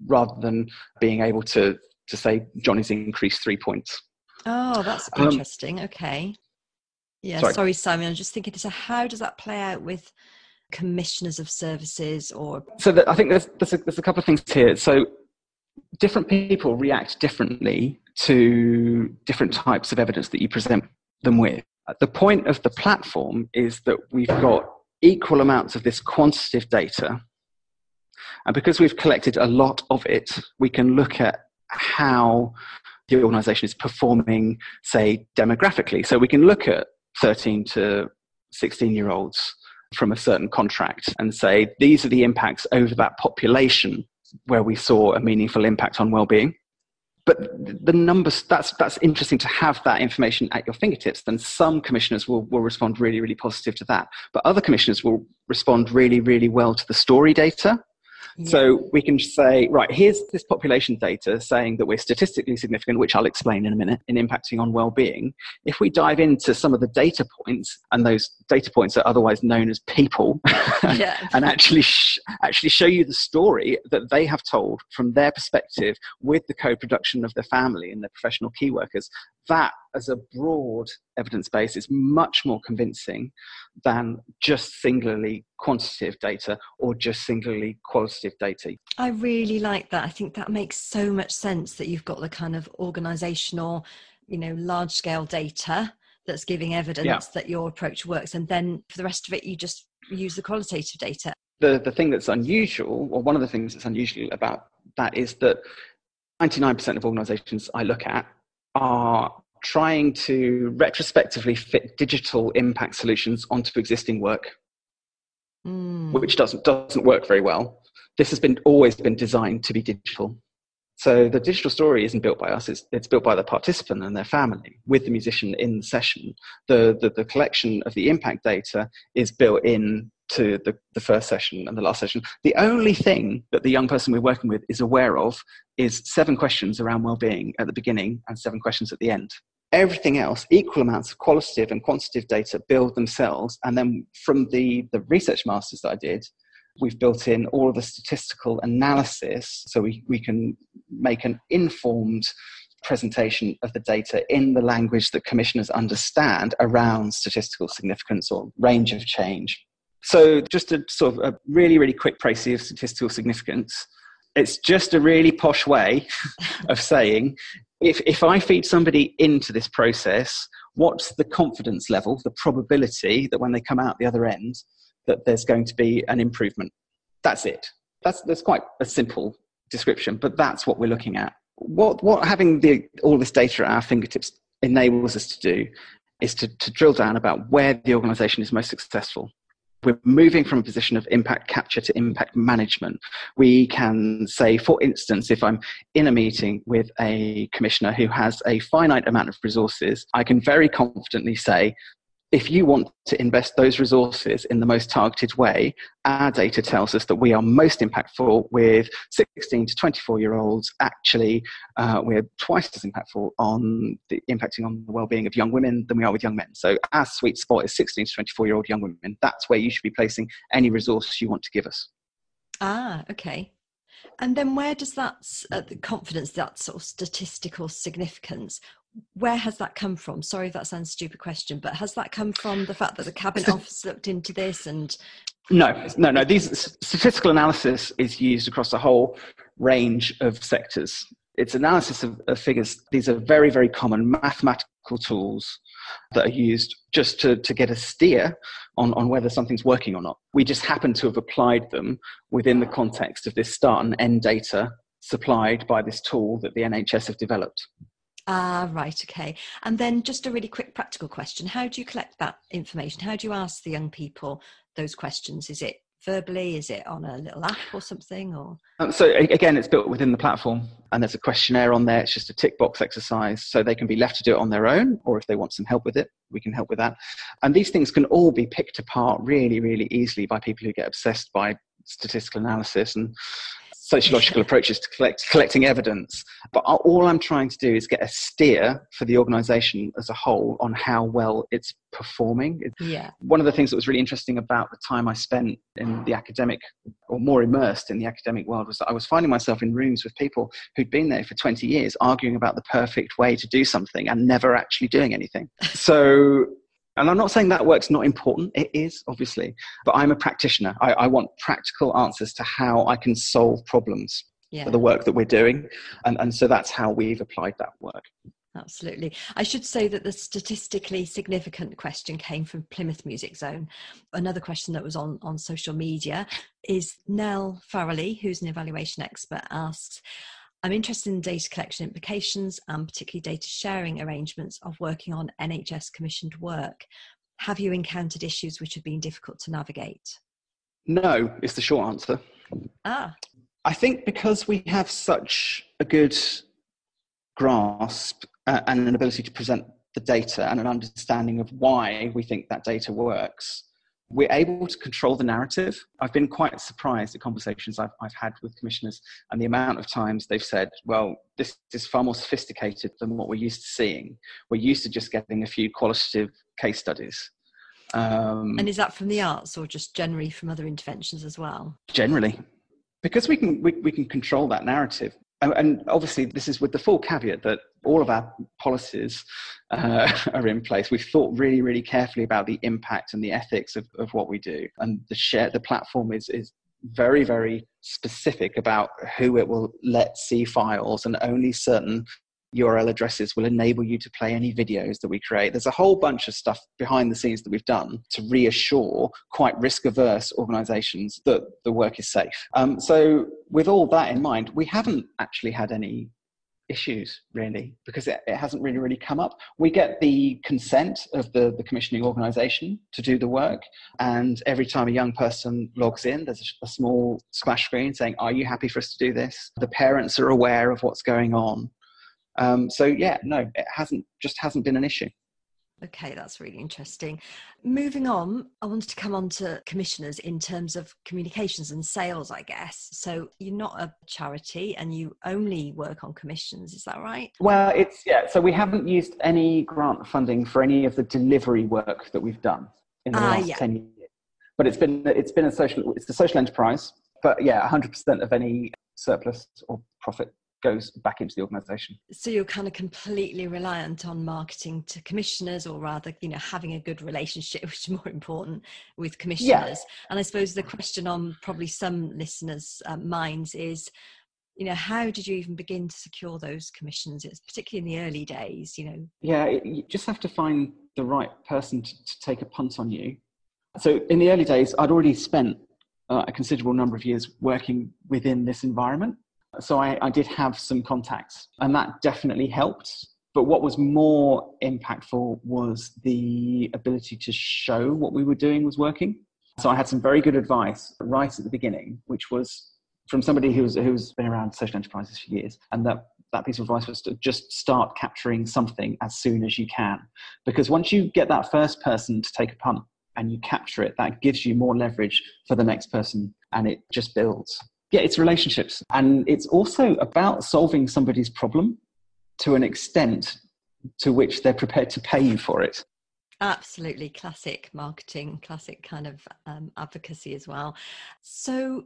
rather than being able to to say Johnny's increased three points. Oh, that's um, interesting. Okay. Yeah, sorry. sorry, Simon. I'm just thinking. So, how does that play out with commissioners of services or? So, the, I think there's there's a, there's a couple of things here. So, different people react differently to different types of evidence that you present them with. The point of the platform is that we've got equal amounts of this quantitative data, and because we've collected a lot of it, we can look at how the organization is performing, say, demographically. So we can look at 13 to 16 year olds from a certain contract and say these are the impacts over that population where we saw a meaningful impact on well-being but the numbers that's that's interesting to have that information at your fingertips then some commissioners will, will respond really really positive to that. But other commissioners will respond really really well to the story data so we can say, right, here's this population data saying that we're statistically significant, which I'll explain in a minute, in impacting on well-being. If we dive into some of the data points, and those data points are otherwise known as people, (laughs) yeah. and actually sh- actually show you the story that they have told from their perspective with the co-production of the family and the professional key workers, that as a broad evidence base is much more convincing than just singularly quantitative data or just singularly qualitative data. I really like that. I think that makes so much sense that you've got the kind of organizational, you know, large scale data that's giving evidence yeah. that your approach works. And then for the rest of it, you just use the qualitative data. The, the thing that's unusual, or one of the things that's unusual about that is that 99% of organizations I look at are trying to retrospectively fit digital impact solutions onto existing work, mm. which doesn't, doesn't work very well. This has been always been designed to be digital. So the digital story isn't built by us, it's, it's built by the participant and their family with the musician in the session. The, the, the collection of the impact data is built in to the, the first session and the last session. The only thing that the young person we're working with is aware of is seven questions around well-being at the beginning and seven questions at the end. Everything else, equal amounts of qualitative and quantitative data build themselves. And then from the, the research masters that I did, we've built in all of the statistical analysis so we, we can make an informed presentation of the data in the language that commissioners understand around statistical significance or range of change. So, just a sort of a really, really quick précis of statistical significance. It's just a really posh way (laughs) of saying if, if I feed somebody into this process, what's the confidence level, the probability that when they come out the other end, that there's going to be an improvement? That's it. That's, that's quite a simple description, but that's what we're looking at. What, what having the, all this data at our fingertips enables us to do is to, to drill down about where the organization is most successful we're moving from a position of impact capture to impact management. We can say, for instance, if I'm in a meeting with a commissioner who has a finite amount of resources, I can very confidently say, if you want to invest those resources in the most targeted way, our data tells us that we are most impactful with 16 to 24 year olds. Actually, uh, we're twice as impactful on the, impacting on the well-being of young women than we are with young men. So our sweet spot is 16 to 24 year old young women. That's where you should be placing any resource you want to give us. Ah, okay. And then where does that uh, the confidence, that sort of statistical significance, where has that come from? Sorry if that sounds a stupid question, but has that come from the fact that the cabinet office looked into this and? No, no, no. These statistical analysis is used across a whole range of sectors. It's analysis of, of figures. These are very, very common mathematical tools that are used just to, to get a steer on, on whether something's working or not. We just happen to have applied them within the context of this start and end data supplied by this tool that the NHS have developed. Ah, right, okay. And then just a really quick practical question. How do you collect that information? How do you ask the young people those questions? Is it verbally? Is it on a little app or something? Or um, so again, it's built within the platform, and there's a questionnaire on there. It's just a tick box exercise, so they can be left to do it on their own, or if they want some help with it, we can help with that. And these things can all be picked apart really, really easily by people who get obsessed by statistical analysis and sociological approaches to collect, collecting evidence. But all I'm trying to do is get a steer for the organization as a whole on how well it's performing. Yeah. One of the things that was really interesting about the time I spent in the academic or more immersed in the academic world was that I was finding myself in rooms with people who'd been there for 20 years arguing about the perfect way to do something and never actually doing anything. (laughs) So and I'm not saying that work's not important. It is, obviously. But I'm a practitioner. I, I want practical answers to how I can solve problems yeah. for the work that we're doing. And, and so that's how we've applied that work. Absolutely. I should say that the statistically significant question came from Plymouth Music Zone. Another question that was on, on social media is Nell Farrelly, who's an evaluation expert, asks I'm interested in data collection implications and particularly data sharing arrangements of working on NHS commissioned work. Have you encountered issues which have been difficult to navigate? No, is the short answer. Ah. I think because we have such a good grasp uh, and an ability to present the data and an understanding of why we think that data works, we're able to control the narrative. I've been quite surprised at conversations I've, I've had with commissioners and the amount of times they've said, well, this is far more sophisticated than what we're used to seeing. We're used to just getting a few qualitative case studies. Um, and is that from the arts or just generally from other interventions as well? Generally. Because we can, we, we can control that narrative and obviously this is with the full caveat that all of our policies uh, (laughs) are in place. We've thought really really carefully about the impact and the ethics of, of what we do. And the share the platform is is very very specific about who it will let see files and only certain URL addresses will enable you to play any videos that we create. There's a whole bunch of stuff behind the scenes that we've done to reassure quite risk averse organizations that the work is safe. Um, so, with all that in mind, we haven't actually had any issues really because it, it, hasn't really really come up we get the consent of the, the commissioning organization to do the work and every time a young person logs in there's a, a small splash screen saying are you happy for us to do this the parents are aware of what's going on um, so yeah no it hasn't just hasn't been an issue Okay, that's really interesting. Moving on, I wanted to come on to commissioners in terms of communications and sales, I guess. So you're not a charity and you only work on commissions, is that right? Well, it's, yeah, so we haven't used any grant funding for any of the delivery work that we've done in the uh, last yeah. 10 years. But it's been, it's been a social, it's a social enterprise. But yeah, 100% of any surplus or profit goes back into the organization. So you're kind of completely reliant on marketing to commissioners or rather you know having a good relationship (laughs) which is more important with commissioners. Yeah. and i suppose the question on probably some listeners uh, minds is you know how did you even begin to secure those commissions? It's particularly in the early days you know. Yeah you just have to find the right person to, to, take a punt on you. So in the early days i'd already spent uh, a considerable number of years working within this environment so I, I did have some contacts, and that definitely helped. But what was more impactful was the ability to show what we were doing was working. So I had some very good advice right at the beginning, which was from somebody who's who's been around social enterprises for years, and that that piece of advice was to just start capturing something as soon as you can, because once you get that first person to take a punt and you capture it, that gives you more leverage for the next person, and it just builds yeah, it's relationships. And it's also about solving somebody's problem to an extent to which they're prepared to pay you for it. Absolutely. Classic marketing, classic kind of um, advocacy as well. So,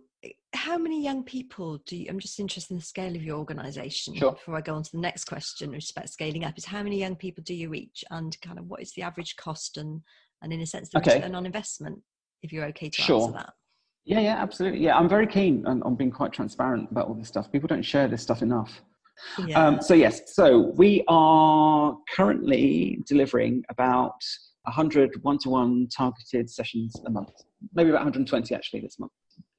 how many young people do you? I'm just interested in the scale of your organization. Sure. Before I go on to the next question, which is about scaling up, is how many young people do you reach and kind of what is the average cost and, and in a sense, the okay. return on investment, if you're okay to sure. answer that? Yeah, yeah, absolutely. Yeah, I'm very keen on, on being quite transparent about all this stuff. People don't share this stuff enough. Yeah. Um, so yes, so we are currently delivering about 100 one-to-one targeted sessions a month, maybe about 120 actually this month.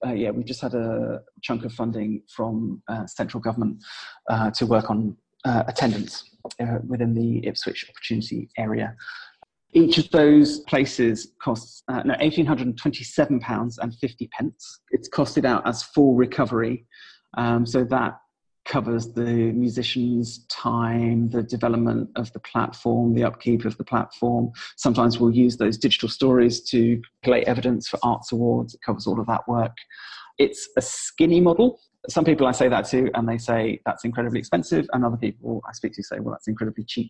Uh, yeah, we've just had a chunk of funding from uh, central government uh, to work on uh, attendance uh, within the Ipswich opportunity area. Each of those places costs uh, no, £1,827 and 50 pence. It's costed out as full recovery. Um, so that covers the musicians' time, the development of the platform, the upkeep of the platform. Sometimes we'll use those digital stories to collate evidence for arts awards. It covers all of that work. It's a skinny model, some people I say that to, and they say that's incredibly expensive, and other people I speak to say, well, that's incredibly cheap.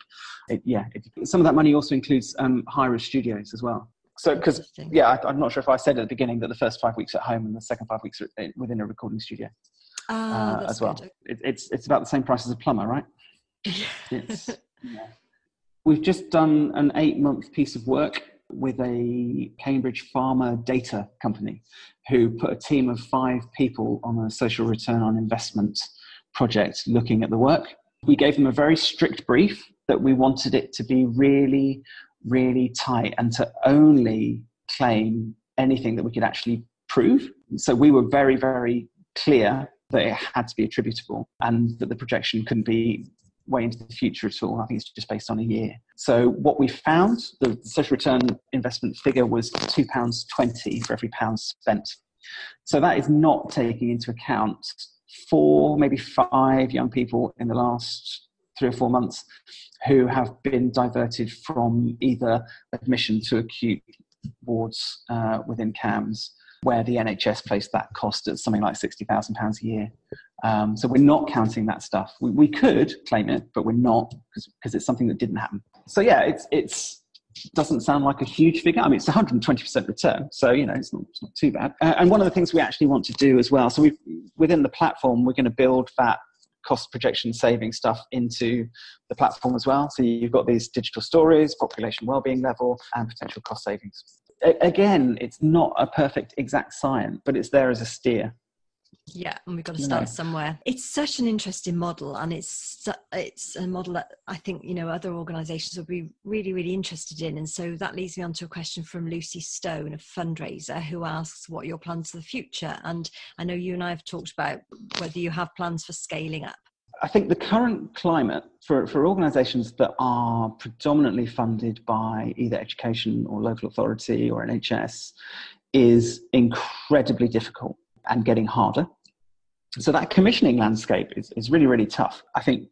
It, yeah, it, some of that money also includes um, high studios as well. So, because yeah, I, am not sure if I said at the beginning that the first five weeks at home and the second five weeks within a recording studio uh, as well. It, it's it's about the same price as a plumber, right? (laughs) it's, yeah. We've just done an eight month piece of work with a Cambridge pharma data company who put a team of five people on a social return on investment project looking at the work. We gave them a very strict brief that we wanted it to be really, really tight and to only claim anything that we could actually prove. So we were very, very clear that it had to be attributable and that the projection couldn't be way into the future at all. I think it's just based on a year. So what we found, the social return investment figure was £2.20 for every pound spent. So that is not taking into account four, maybe five young people in the last three or four months who have been diverted from either admission to acute wards uh, within CAMHS where the NHS placed that cost at something like £60,000 a year. Um, so we're not counting that stuff. We, we could claim it, but we're not because it's something that didn't happen. So yeah, it's it's doesn't sound like a huge figure. I mean, it's 120% return, so you know it's not, it's not too bad. Uh, and one of the things we actually want to do as well. So we within the platform, we're going to build that cost projection saving stuff into the platform as well. So you've got these digital stories, population well-being level, and potential cost savings again, it's not a perfect exact science, but it's there as a steer. Yeah, and we've got to start no. somewhere. It's such an interesting model, and it's it's a model that I think you know other organisations will be really really interested in. And so that leads me on to a question from Lucy Stone, a fundraiser, who asks what your plans for the future. And I know you and I have talked about whether you have plans for scaling up. I think the current climate for, for organisations that are predominantly funded by either education or local authority or NHS is incredibly difficult and getting harder. So that commissioning landscape is, is really, really tough. I think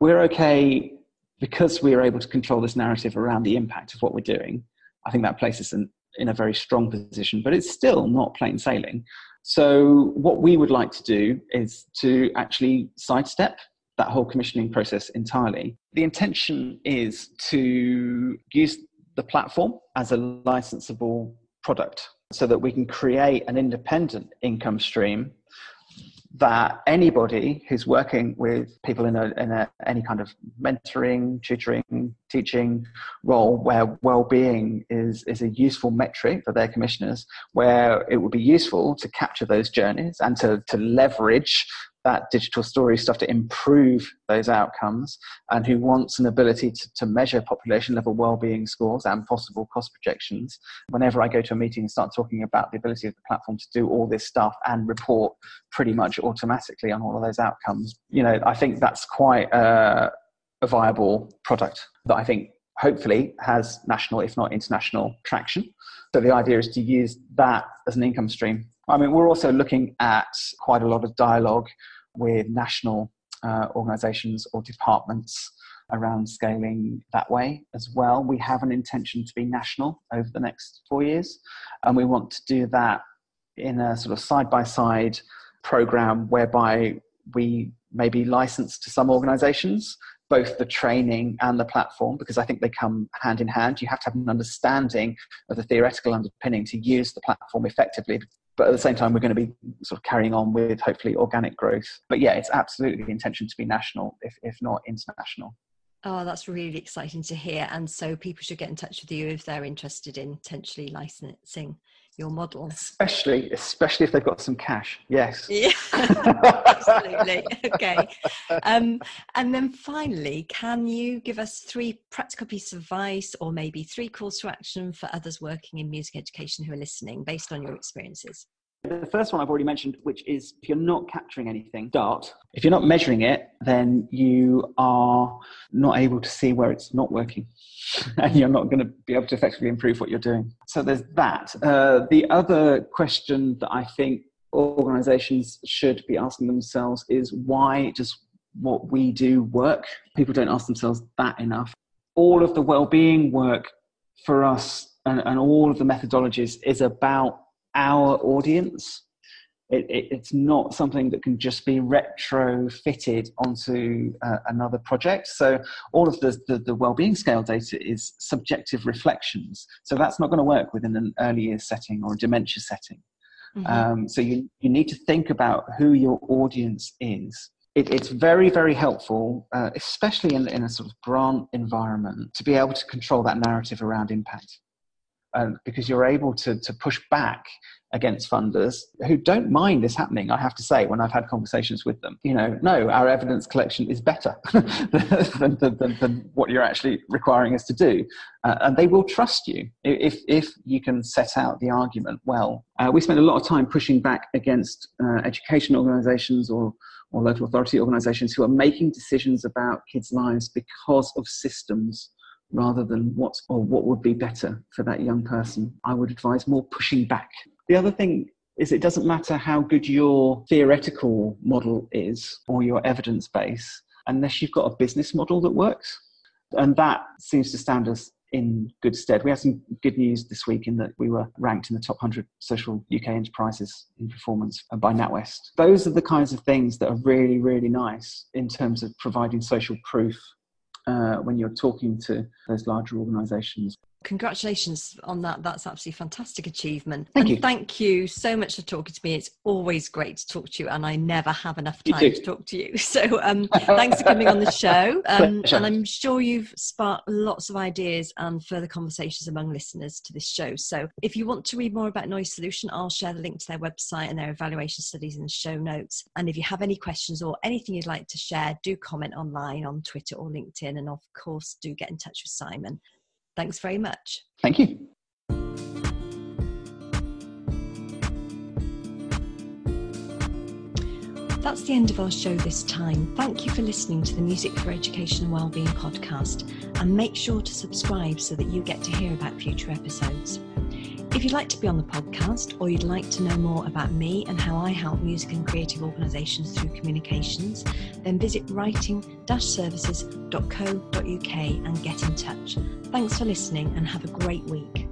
we're okay because we are able to control this narrative around the impact of what we're doing. I think that places us in, in a very strong position, but it's still not plain sailing. So, what we would like to do is to actually sidestep that whole commissioning process entirely. The intention is to use the platform as a licensable product so that we can create an independent income stream that anybody who's working with people in, a, in a, any kind of mentoring, tutoring, teaching role where well-being is, is a useful metric for their commissioners, where it would be useful to capture those journeys and to, to leverage that digital story stuff to improve those outcomes and who wants an ability to, to measure population level well-being scores and possible cost projections. Whenever i go to a meeting and start talking about the ability of the platform to do all this stuff and report pretty much automatically on all of those outcomes you know i think that's quite a, a viable product that i think hopefully has national if not international traction. So the idea is to use that as an income stream I mean, we're also looking at quite a lot of dialogue with national uh, organizations or departments around scaling that way as well. We have an intention to be national over the next four years, and we want to do that in a sort of side by side program whereby we maybe license to some organizations both the training and the platform because I think they come hand in hand. You have to have an understanding of the theoretical underpinning to use the platform effectively but at the same time we're going to be sort of carrying on with hopefully organic growth but yeah it's absolutely the intention to be national if, if not international Oh, that's really exciting to hear. And so people should get in touch with you if they're interested in potentially licensing your model. Especially, especially if they've got some cash. Yes. (laughs) Yeah, absolutely. okay. Um, and then finally, can you give us three practical pieces of advice or maybe three calls to action for others working in music education who are listening based on your experiences? The first one I've already mentioned, which is if you're not capturing anything, dart. If you're not measuring it, then you are not able to see where it's not working. (laughs) and you're not going to be able to effectively improve what you're doing. So there's that. Uh, the other question that I think organizations should be asking themselves is why does what we do work? People don't ask themselves that enough. All of the well-being work for us and, and all of the methodologies is about our audience. It, it, it's not something that can just be retrofitted onto uh, another project. So all of the, the, the well-being scale data is subjective reflections. So that's not going to work within an early years setting or a dementia setting. Mm-hmm. Um, so you, you need to think about who your audience is. It, it's very, very helpful, uh, especially in, in a sort of grant environment, to be able to control that narrative around impact uh, because you're able to, to push back against funders who don't mind this happening, I have to say, when I've had conversations with them. You know, no, our evidence collection is better (laughs) than, than, than, than, what you're actually requiring us to do. Uh, and they will trust you if, if you can set out the argument well. Uh, we spend a lot of time pushing back against uh, education organizations or, or local authority organizations who are making decisions about kids' lives because of systems rather than what's or what would be better for that young person. I would advise more pushing back. The other thing is it doesn't matter how good your theoretical model is or your evidence base unless you've got a business model that works. And that seems to stand us in good stead. We had some good news this week in that we were ranked in the top 100 social UK enterprises in performance by NatWest. Those are the kinds of things that are really, really nice in terms of providing social proof uh, when you're talking to those larger organizations. Congratulations on that. That's absolutely fantastic achievement. Thank and you. thank you so much for talking to me. It's always great to talk to you, and I never have enough time to talk to you. (laughs) So um, thanks for coming on the show. (laughs) Um, and I'm sure you've sparked lots of ideas and further conversations among listeners to this show. So if you want to read more about Noise Solution, I'll share the link to their website and their evaluation studies in the show notes. And if you have any questions or anything you'd like to share, do comment online on Twitter or LinkedIn. And of course, do get in touch with Simon. Thanks very much. Thank you. That's the end of our show this time. Thank you for listening to the Music for Education and Wellbeing podcast, and make sure to subscribe so that you get to hear about future episodes. If you'd like to be on the podcast or you'd like to know more about me and how I help music and creative organisations through communications, then visit writing-services.co.uk and get in touch. Thanks for listening and have a great week.